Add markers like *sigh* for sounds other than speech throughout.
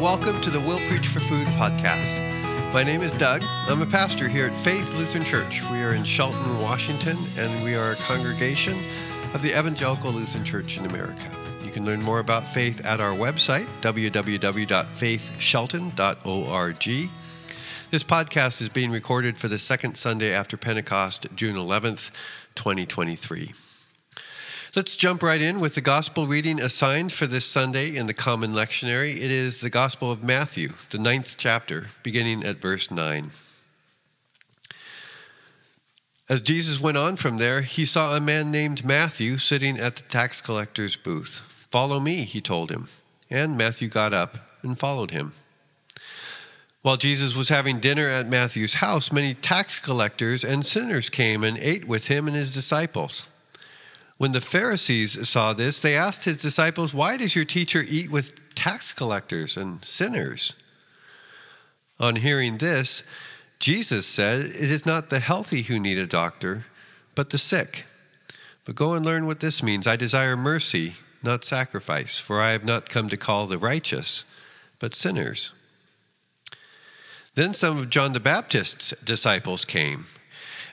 welcome to the Will Preach for Food podcast. My name is Doug. I'm a pastor here at Faith Lutheran Church. We are in Shelton, Washington, and we are a congregation of the Evangelical Lutheran Church in America. You can learn more about faith at our website, www.faithshelton.org. This podcast is being recorded for the second Sunday after Pentecost, June 11th, 2023. Let's jump right in with the gospel reading assigned for this Sunday in the Common Lectionary. It is the Gospel of Matthew, the ninth chapter, beginning at verse 9. As Jesus went on from there, he saw a man named Matthew sitting at the tax collector's booth. Follow me, he told him. And Matthew got up and followed him. While Jesus was having dinner at Matthew's house, many tax collectors and sinners came and ate with him and his disciples. When the Pharisees saw this, they asked his disciples, Why does your teacher eat with tax collectors and sinners? On hearing this, Jesus said, It is not the healthy who need a doctor, but the sick. But go and learn what this means. I desire mercy, not sacrifice, for I have not come to call the righteous, but sinners. Then some of John the Baptist's disciples came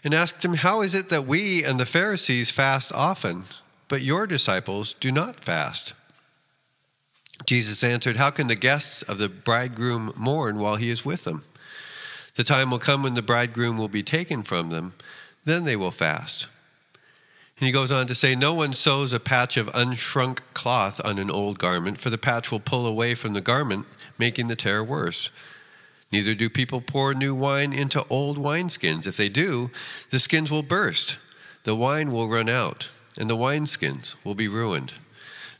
and asked him, How is it that we and the Pharisees fast often, but your disciples do not fast? Jesus answered, How can the guests of the bridegroom mourn while he is with them? The time will come when the bridegroom will be taken from them, then they will fast. And he goes on to say, No one sews a patch of unshrunk cloth on an old garment, for the patch will pull away from the garment, making the tear worse. Neither do people pour new wine into old wineskins. If they do, the skins will burst, the wine will run out, and the wineskins will be ruined.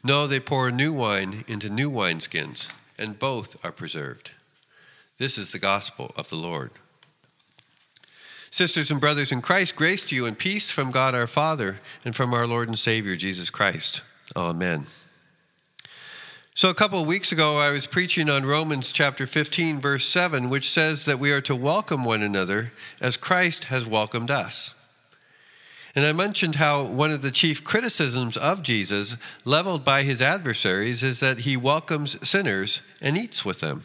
No, they pour new wine into new wineskins, and both are preserved. This is the gospel of the Lord. Sisters and brothers in Christ, grace to you and peace from God our Father and from our Lord and Savior Jesus Christ. Amen. So, a couple of weeks ago, I was preaching on Romans chapter 15, verse 7, which says that we are to welcome one another as Christ has welcomed us. And I mentioned how one of the chief criticisms of Jesus, leveled by his adversaries, is that he welcomes sinners and eats with them.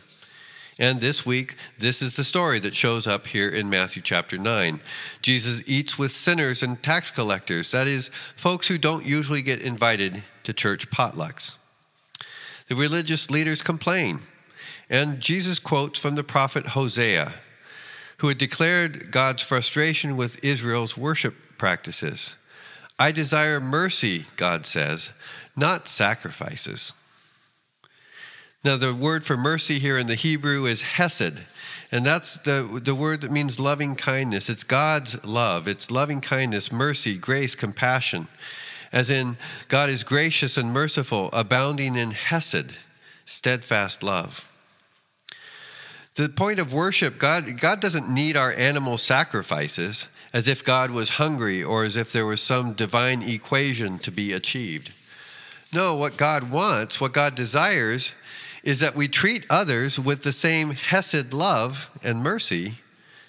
And this week, this is the story that shows up here in Matthew chapter 9. Jesus eats with sinners and tax collectors, that is, folks who don't usually get invited to church potlucks. The religious leaders complain. And Jesus quotes from the prophet Hosea, who had declared God's frustration with Israel's worship practices. I desire mercy, God says, not sacrifices. Now, the word for mercy here in the Hebrew is hesed, and that's the, the word that means loving kindness. It's God's love, it's loving kindness, mercy, grace, compassion as in, God is gracious and merciful, abounding in hesed, steadfast love. The point of worship, God, God doesn't need our animal sacrifices as if God was hungry or as if there was some divine equation to be achieved. No, what God wants, what God desires, is that we treat others with the same hesed love and mercy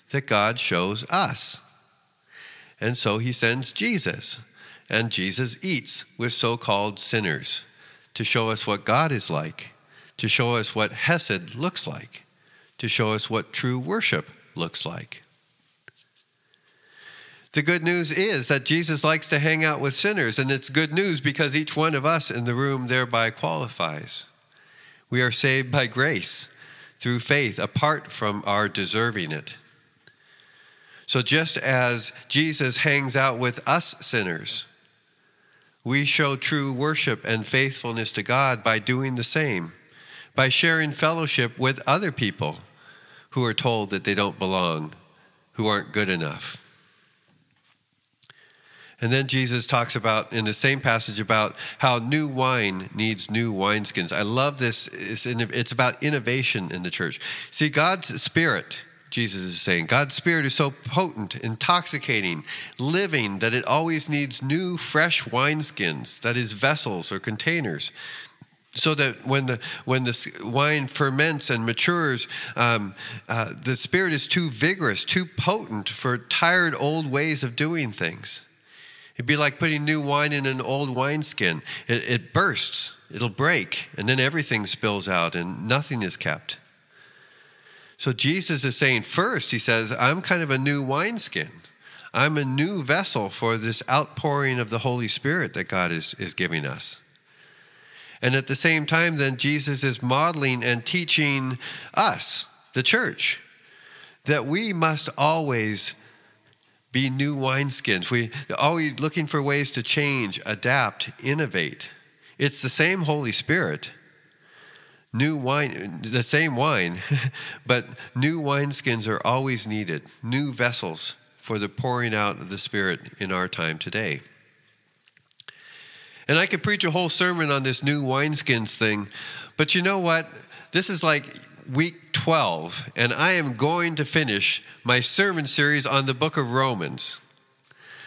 that God shows us. And so he sends Jesus and Jesus eats with so called sinners to show us what God is like, to show us what Hesed looks like, to show us what true worship looks like. The good news is that Jesus likes to hang out with sinners, and it's good news because each one of us in the room thereby qualifies. We are saved by grace through faith, apart from our deserving it. So, just as Jesus hangs out with us sinners, we show true worship and faithfulness to God by doing the same, by sharing fellowship with other people who are told that they don't belong, who aren't good enough. And then Jesus talks about in the same passage about how new wine needs new wineskins. I love this. It's about innovation in the church. See, God's Spirit Jesus is saying. God's Spirit is so potent, intoxicating, living, that it always needs new, fresh wineskins, that is, vessels or containers. So that when the when the wine ferments and matures, um, uh, the spirit is too vigorous, too potent for tired old ways of doing things. It'd be like putting new wine in an old wineskin. It, it bursts, it'll break, and then everything spills out and nothing is kept. So Jesus is saying, first, he says, I'm kind of a new wineskin. I'm a new vessel for this outpouring of the Holy Spirit that God is, is giving us. And at the same time, then, Jesus is modeling and teaching us, the church, that we must always be new wineskins. We always looking for ways to change, adapt, innovate. It's the same Holy Spirit. New wine, the same wine, *laughs* but new wineskins are always needed, new vessels for the pouring out of the Spirit in our time today. And I could preach a whole sermon on this new wineskins thing, but you know what? This is like week 12, and I am going to finish my sermon series on the book of Romans.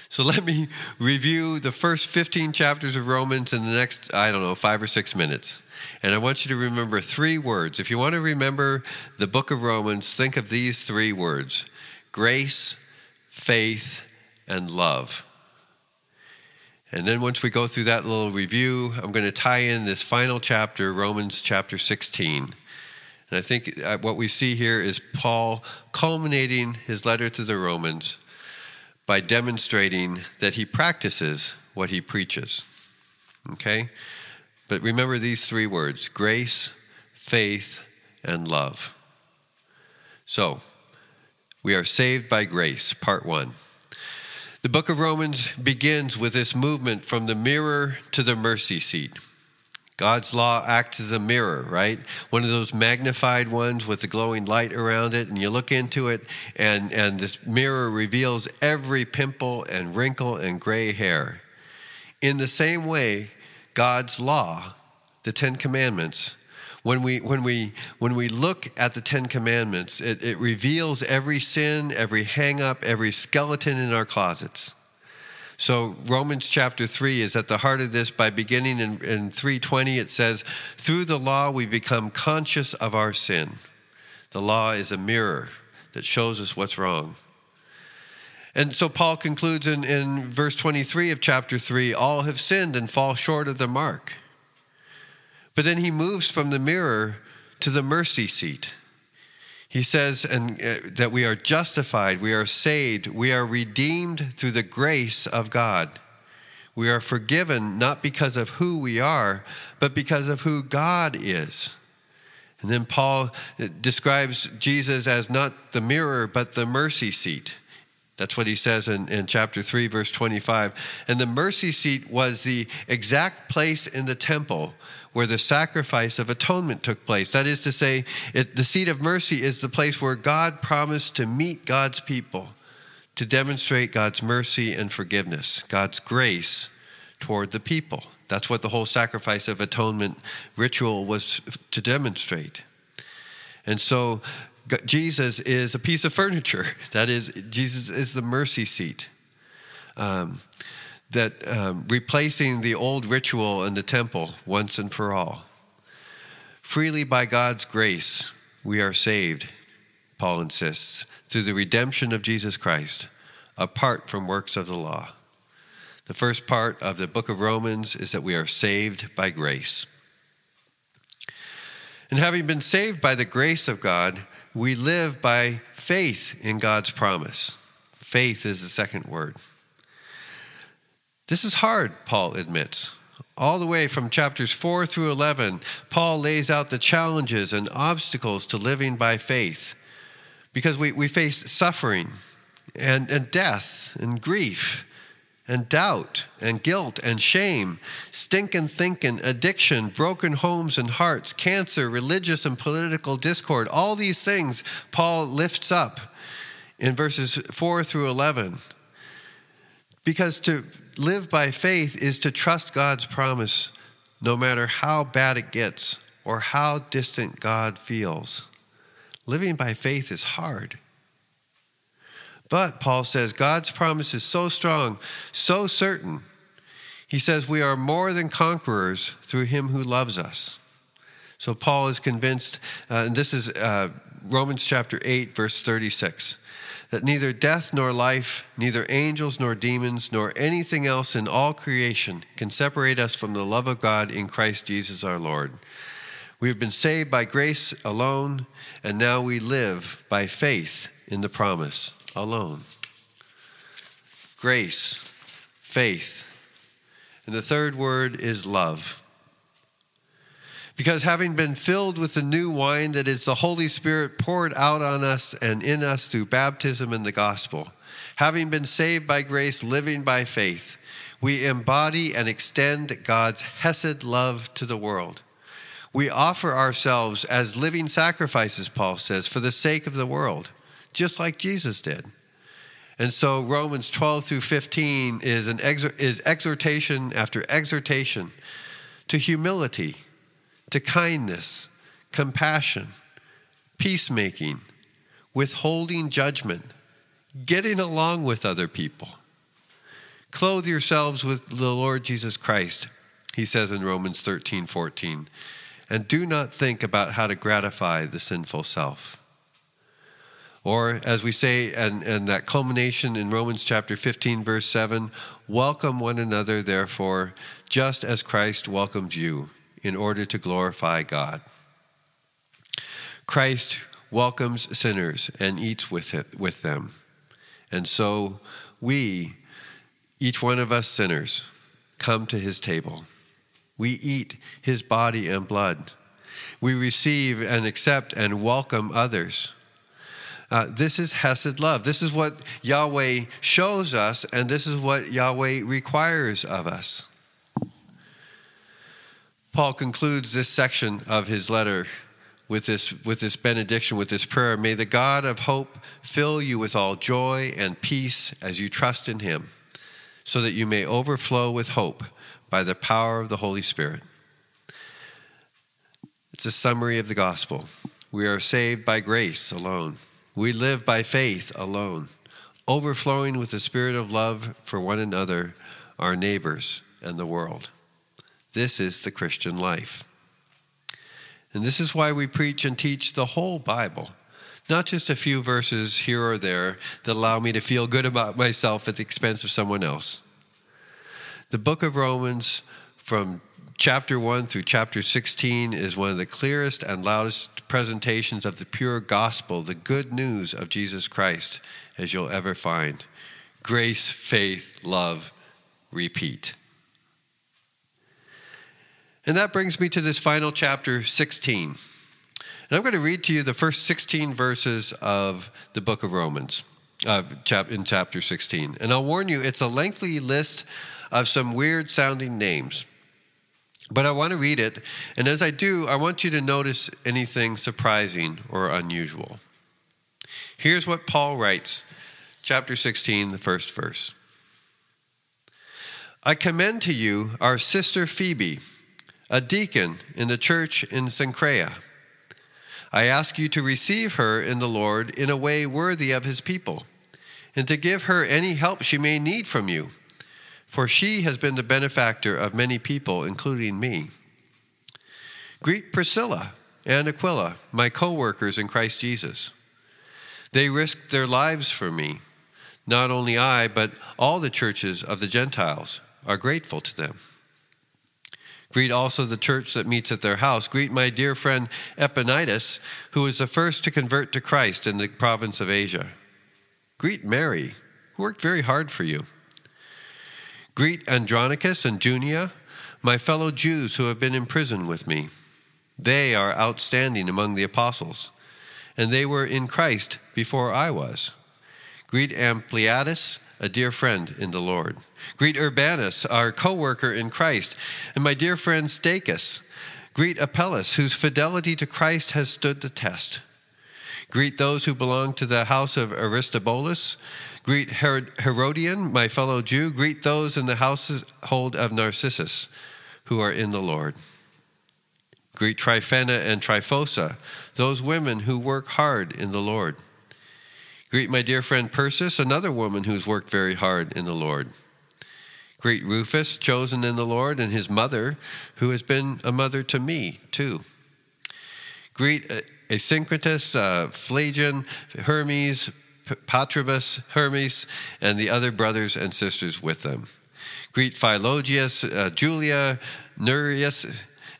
So *laughs* let me review the first 15 chapters of Romans in the next, I don't know, five or six minutes. And I want you to remember three words. If you want to remember the book of Romans, think of these three words grace, faith, and love. And then once we go through that little review, I'm going to tie in this final chapter, Romans chapter 16. And I think uh, what we see here is Paul culminating his letter to the Romans by demonstrating that he practices what he preaches. Okay? But remember these three words grace, faith, and love. So, we are saved by grace, part one. The book of Romans begins with this movement from the mirror to the mercy seat. God's law acts as a mirror, right? One of those magnified ones with the glowing light around it, and you look into it, and, and this mirror reveals every pimple and wrinkle and gray hair. In the same way, God's law, the Ten Commandments, when we when we when we look at the Ten Commandments, it, it reveals every sin, every hang up, every skeleton in our closets. So Romans chapter 3 is at the heart of this by beginning in, in 320 it says, through the law we become conscious of our sin. The law is a mirror that shows us what's wrong. And so Paul concludes in, in verse 23 of chapter 3 all have sinned and fall short of the mark. But then he moves from the mirror to the mercy seat. He says and uh, that we are justified, we are saved, we are redeemed through the grace of God. We are forgiven not because of who we are, but because of who God is. And then Paul uh, describes Jesus as not the mirror, but the mercy seat. That's what he says in, in chapter 3, verse 25. And the mercy seat was the exact place in the temple where the sacrifice of atonement took place. That is to say, it, the seat of mercy is the place where God promised to meet God's people to demonstrate God's mercy and forgiveness, God's grace toward the people. That's what the whole sacrifice of atonement ritual was to demonstrate. And so Jesus is a piece of furniture. *laughs* That is, Jesus is the mercy seat. Um, that um, replacing the old ritual in the temple once and for all. Freely by God's grace, we are saved, Paul insists, through the redemption of Jesus Christ, apart from works of the law. The first part of the book of Romans is that we are saved by grace. And having been saved by the grace of God, we live by faith in God's promise. Faith is the second word. This is hard, Paul admits. All the way from chapters 4 through 11, Paul lays out the challenges and obstacles to living by faith because we, we face suffering and, and death and grief and doubt and guilt and shame, stinking thinking, addiction, broken homes and hearts, cancer, religious and political discord. All these things Paul lifts up in verses 4 through 11. Because to live by faith is to trust God's promise no matter how bad it gets or how distant God feels. Living by faith is hard. But, Paul says, God's promise is so strong, so certain. He says, We are more than conquerors through him who loves us. So, Paul is convinced, uh, and this is uh, Romans chapter 8, verse 36 that neither death nor life, neither angels nor demons, nor anything else in all creation can separate us from the love of God in Christ Jesus our Lord. We have been saved by grace alone, and now we live by faith in the promise alone. Grace, faith. And the third word is love. Because having been filled with the new wine that is the Holy Spirit poured out on us and in us through baptism and the gospel, having been saved by grace, living by faith, we embody and extend God's Hesed love to the world. We offer ourselves as living sacrifices, Paul says, for the sake of the world, just like Jesus did. And so Romans 12 through 15 is, an exor- is exhortation after exhortation to humility to kindness, compassion, peacemaking, withholding judgment, getting along with other people. Clothe yourselves with the Lord Jesus Christ, he says in Romans 13 14, and do not think about how to gratify the sinful self. Or, as we say, and, and that culmination in Romans chapter 15, verse 7 welcome one another, therefore, just as Christ welcomed you in order to glorify God. Christ welcomes sinners and eats with, it, with them. And so we, each one of us sinners, come to his table. We eat his body and blood. We receive and accept and welcome others. Uh, this is Hesed love. This is what Yahweh shows us, and this is what Yahweh requires of us. Paul concludes this section of his letter with this, with this benediction, with this prayer. May the God of hope fill you with all joy and peace as you trust in him, so that you may overflow with hope by the power of the Holy Spirit. It's a summary of the gospel. We are saved by grace alone. We live by faith alone, overflowing with the spirit of love for one another, our neighbors, and the world. This is the Christian life. And this is why we preach and teach the whole Bible, not just a few verses here or there that allow me to feel good about myself at the expense of someone else. The book of Romans, from chapter 1 through chapter 16, is one of the clearest and loudest presentations of the pure gospel, the good news of Jesus Christ, as you'll ever find. Grace, faith, love, repeat. And that brings me to this final chapter 16. And I'm going to read to you the first 16 verses of the book of Romans uh, in chapter 16. And I'll warn you, it's a lengthy list of some weird sounding names. But I want to read it. And as I do, I want you to notice anything surprising or unusual. Here's what Paul writes, chapter 16, the first verse. I commend to you our sister Phoebe a deacon in the church in Cenchreae. I ask you to receive her in the Lord in a way worthy of his people, and to give her any help she may need from you, for she has been the benefactor of many people, including me. Greet Priscilla and Aquila, my co workers in Christ Jesus. They risked their lives for me. Not only I, but all the churches of the Gentiles are grateful to them. Greet also the church that meets at their house. Greet my dear friend Epenetus, who was the first to convert to Christ in the province of Asia. Greet Mary, who worked very hard for you. Greet Andronicus and Junia, my fellow Jews who have been in prison with me. They are outstanding among the apostles, and they were in Christ before I was. Greet Ampliatus, a dear friend in the Lord. Greet Urbanus, our co worker in Christ, and my dear friend Stachys. Greet Apelles, whose fidelity to Christ has stood the test. Greet those who belong to the house of Aristobulus. Greet Herodion, my fellow Jew. Greet those in the household of Narcissus, who are in the Lord. Greet Tryphena and Tryphosa, those women who work hard in the Lord. Greet my dear friend Persis, another woman who's worked very hard in the Lord. Greet Rufus, chosen in the Lord, and his mother, who has been a mother to me, too. Greet uh, Asyncritus, uh, Phlegon, Hermes, Patrobas, Hermas, and the other brothers and sisters with them. Greet Philologus, uh, Julia, Nereus,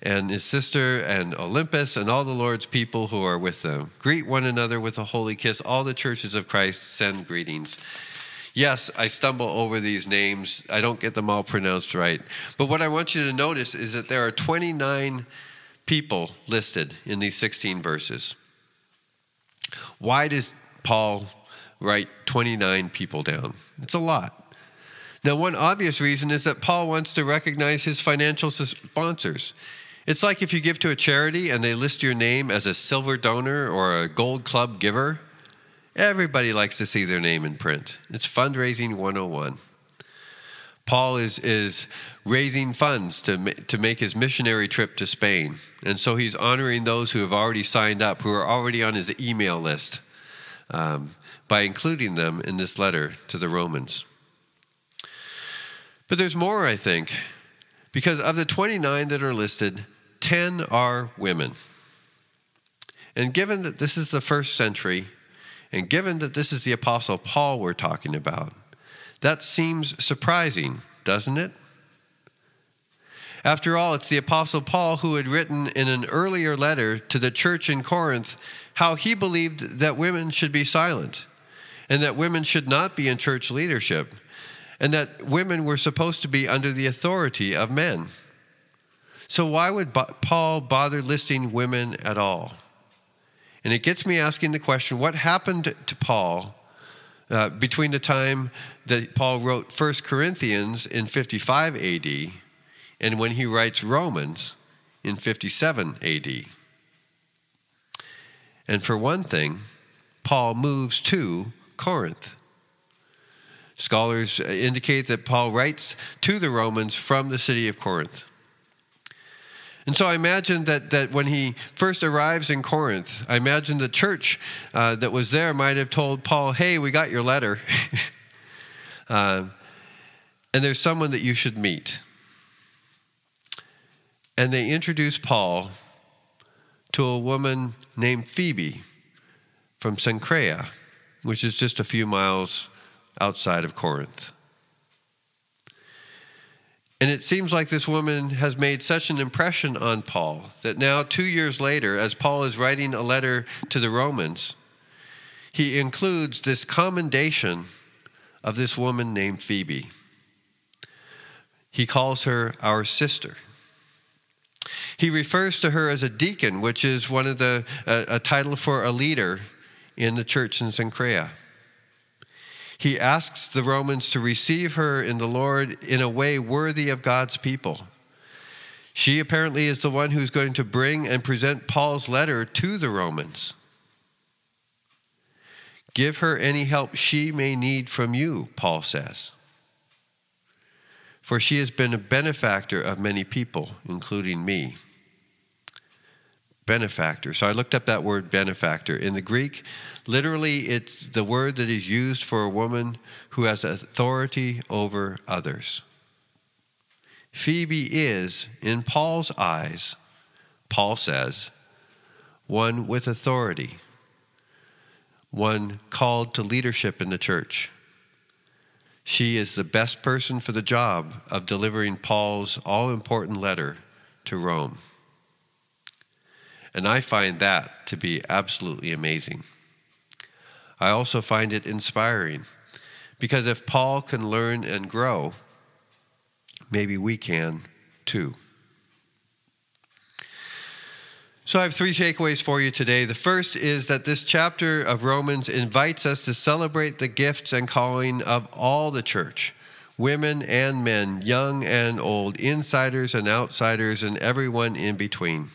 and his sister, and Olympas, and all the Lord's people who are with them. Greet one another with a holy kiss. All the churches of Christ send greetings. Yes, I stumble over these names. I don't get them all pronounced right. But what I want you to notice is that there are 29 people listed in these 16 verses. Why does Paul write 29 people down? It's a lot. Now, one obvious reason is that Paul wants to recognize his financial sponsors. It's like if you give to a charity and they list your name as a silver donor or a gold club giver. Everybody likes to see their name in print. It's fundraising 101. Paul is, is raising funds to, to make his missionary trip to Spain. And so he's honoring those who have already signed up, who are already on his email list, um, by including them in this letter to the Romans. But there's more, I think, because of the 29 that are listed, 10 are women. And given that this is the first century, and given that this is the Apostle Paul we're talking about, that seems surprising, doesn't it? After all, it's the Apostle Paul who had written in an earlier letter to the church in Corinth how he believed that women should be silent and that women should not be in church leadership and that women were supposed to be under the authority of men. So, why would Paul bother listing women at all? And it gets me asking the question what happened to Paul uh, between the time that Paul wrote 1 Corinthians in 55 AD and when he writes Romans in 57 AD? And for one thing, Paul moves to Corinth. Scholars indicate that Paul writes to the Romans from the city of Corinth. And so I imagine that, that when he first arrives in Corinth, I imagine the church uh, that was there might have told Paul, hey, we got your letter. uh, *laughs* and there's someone that you should meet. And they introduce Paul to a woman named Phoebe from Cenchreae, which is just a few miles outside of Corinth. And it seems like this woman has made such an impression on Paul that now, two years later, as Paul is writing a letter to the Romans, he includes this commendation of this woman named Phoebe. He calls her our sister. He refers to her as a deacon, which is one of the a, a title for a leader in the church in Cenchreae he asks the Romans to receive her in the Lord in a way worthy of God's people. She apparently is the one who's going to bring and present Paul's letter to the Romans. Give her any help she may need from you, Paul says. For she has been a benefactor of many people, including me benefactor. So I looked up that word benefactor. In the Greek, literally, it's the word that is used for a woman who has authority over others. Phoebe is, in Paul's eyes, Paul says, one with authority, one called to leadership in the church. She is the best person for the job of delivering Paul's all important letter to Rome. And I find that to be absolutely amazing. I also find it inspiring because if Paul can learn and grow, maybe we can too. So, I have three takeaways for you today. The first is that this chapter of Romans invites us to celebrate the gifts and calling of all the church women and men, young and old, insiders and outsiders, and everyone in between.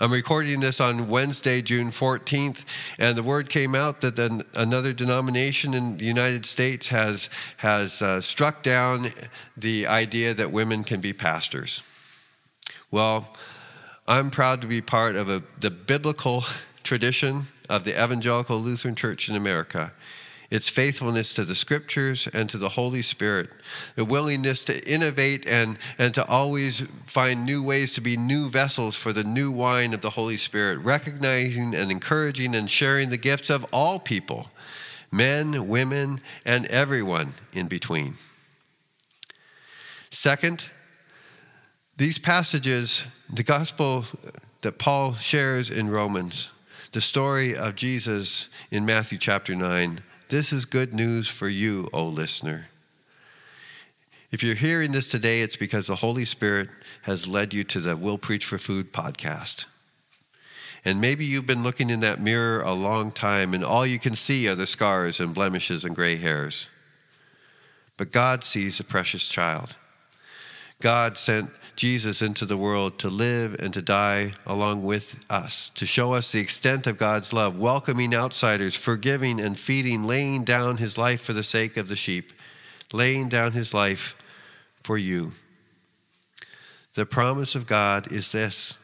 I'm recording this on Wednesday, June 14th, and the word came out that another denomination in the United States has, has uh, struck down the idea that women can be pastors. Well, I'm proud to be part of a, the biblical *laughs* tradition of the Evangelical Lutheran Church in America its faithfulness to the scriptures and to the Holy Spirit, the willingness to innovate and, and to always find new ways to be new vessels for the new wine of the Holy Spirit, recognizing and encouraging and sharing the gifts of all people, men, women, and everyone in between. Second, these passages, the gospel that Paul shares in Romans, the story of Jesus in Matthew chapter 9, this is good news for you, O listener. If you're hearing this today, it's because the Holy Spirit has led you to the Will Preach for Food podcast. And maybe you've been looking in that mirror a long time, and all you can see are the scars and blemishes and gray hairs. But God sees a precious child. God sent Jesus into the world to live and to die along with us, to show us the extent of God's love, welcoming outsiders, forgiving and feeding, laying down his life for the sake of the sheep, laying down his life for you. The promise of God is this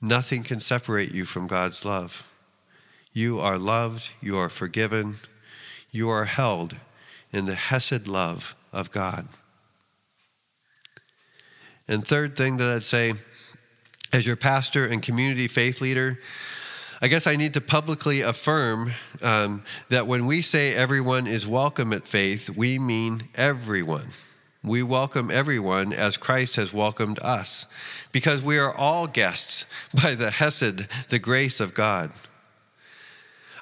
nothing can separate you from God's love. You are loved, you are forgiven, you are held in the Hesed love of God. And third thing that I'd say, as your pastor and community faith leader, I guess I need to publicly affirm um, that when we say everyone is welcome at faith, we mean everyone. We welcome everyone as Christ has welcomed us, because we are all guests by the Hesed, the grace of God.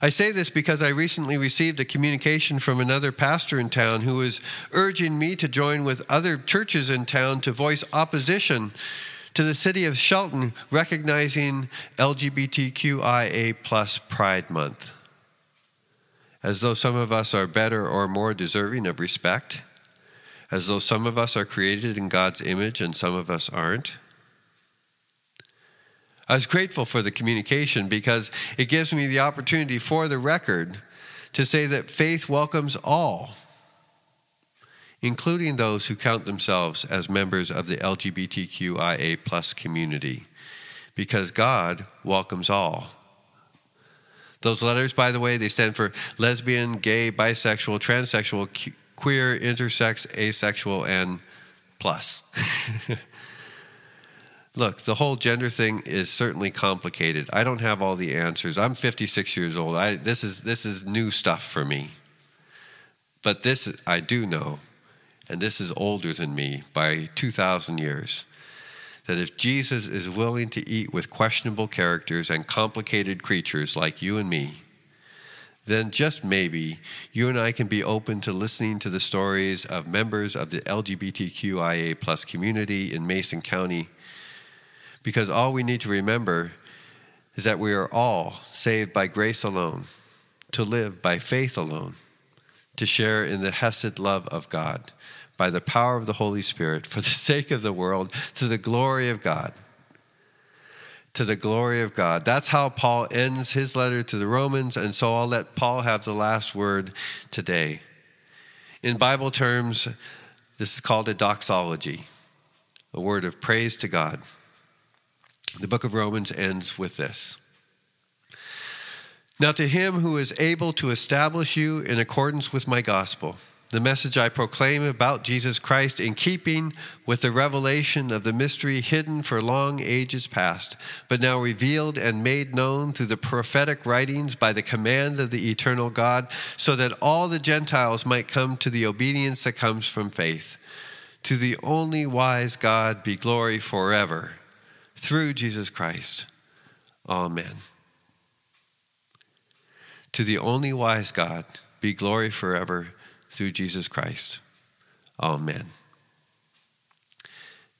I say this because I recently received a communication from another pastor in town who was urging me to join with other churches in town to voice opposition to the city of Shelton recognizing LGBTQIA plus Pride Month. As though some of us are better or more deserving of respect, as though some of us are created in God's image and some of us aren't. I was grateful for the communication because it gives me the opportunity for the record to say that faith welcomes all, including those who count themselves as members of the LGBTQIA plus community, because God welcomes all. Those letters, by the way, they stand for lesbian, gay, bisexual, transsexual, queer, intersex, asexual, and plus. *laughs* Look, the whole gender thing is certainly complicated. I don't have all the answers. I'm 56 years old. I, this is this is new stuff for me. But this I do know, and this is older than me by 2,000 years. That if Jesus is willing to eat with questionable characters and complicated creatures like you and me, then just maybe you and I can be open to listening to the stories of members of the LGBTQIA plus community in Mason County because all we need to remember is that we are all saved by grace alone, to live by faith alone, to share in the Hesed love of God by the power of the Holy Spirit for the *laughs* sake of the world, to the glory of God. To the glory of God. That's how Paul ends his letter to the Romans, and so I'll let Paul have the last word today. In Bible terms, this is called a doxology, a word of praise to God. The book of Romans ends with this. Now, to him who is able to establish you in accordance with my gospel, the message I proclaim about Jesus Christ in keeping with the revelation of the mystery hidden for long ages past, but now revealed and made known through the prophetic writings by the command of the eternal God, so that all the Gentiles might come to the obedience that comes from faith. To the only wise God be glory forever through Jesus Christ. Amen. To the only wise God be glory forever through Jesus Christ. Amen.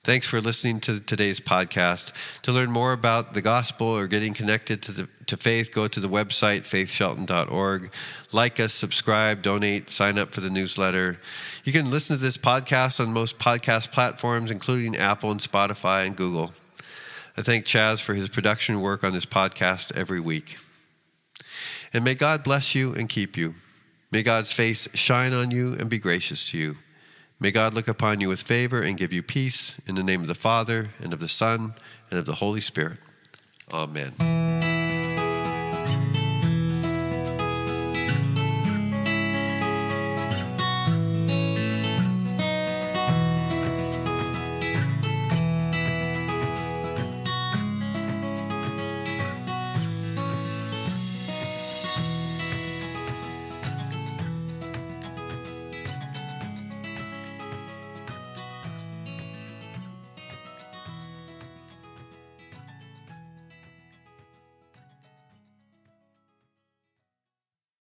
Thanks for listening to today's podcast. To learn more about the gospel or getting connected to, the, to faith, go to the website, faithshelton.org. Like us, subscribe, donate, sign up for the newsletter. You can listen to this podcast on most podcast platforms, including Apple and Spotify and Google. I thank Chaz for his production work on this podcast every week. And may God bless you and keep you. May God's face shine on you and be gracious to you. May God look upon you with favor and give you peace in the name of the Father, and of the Son, and of the Holy Spirit. Amen.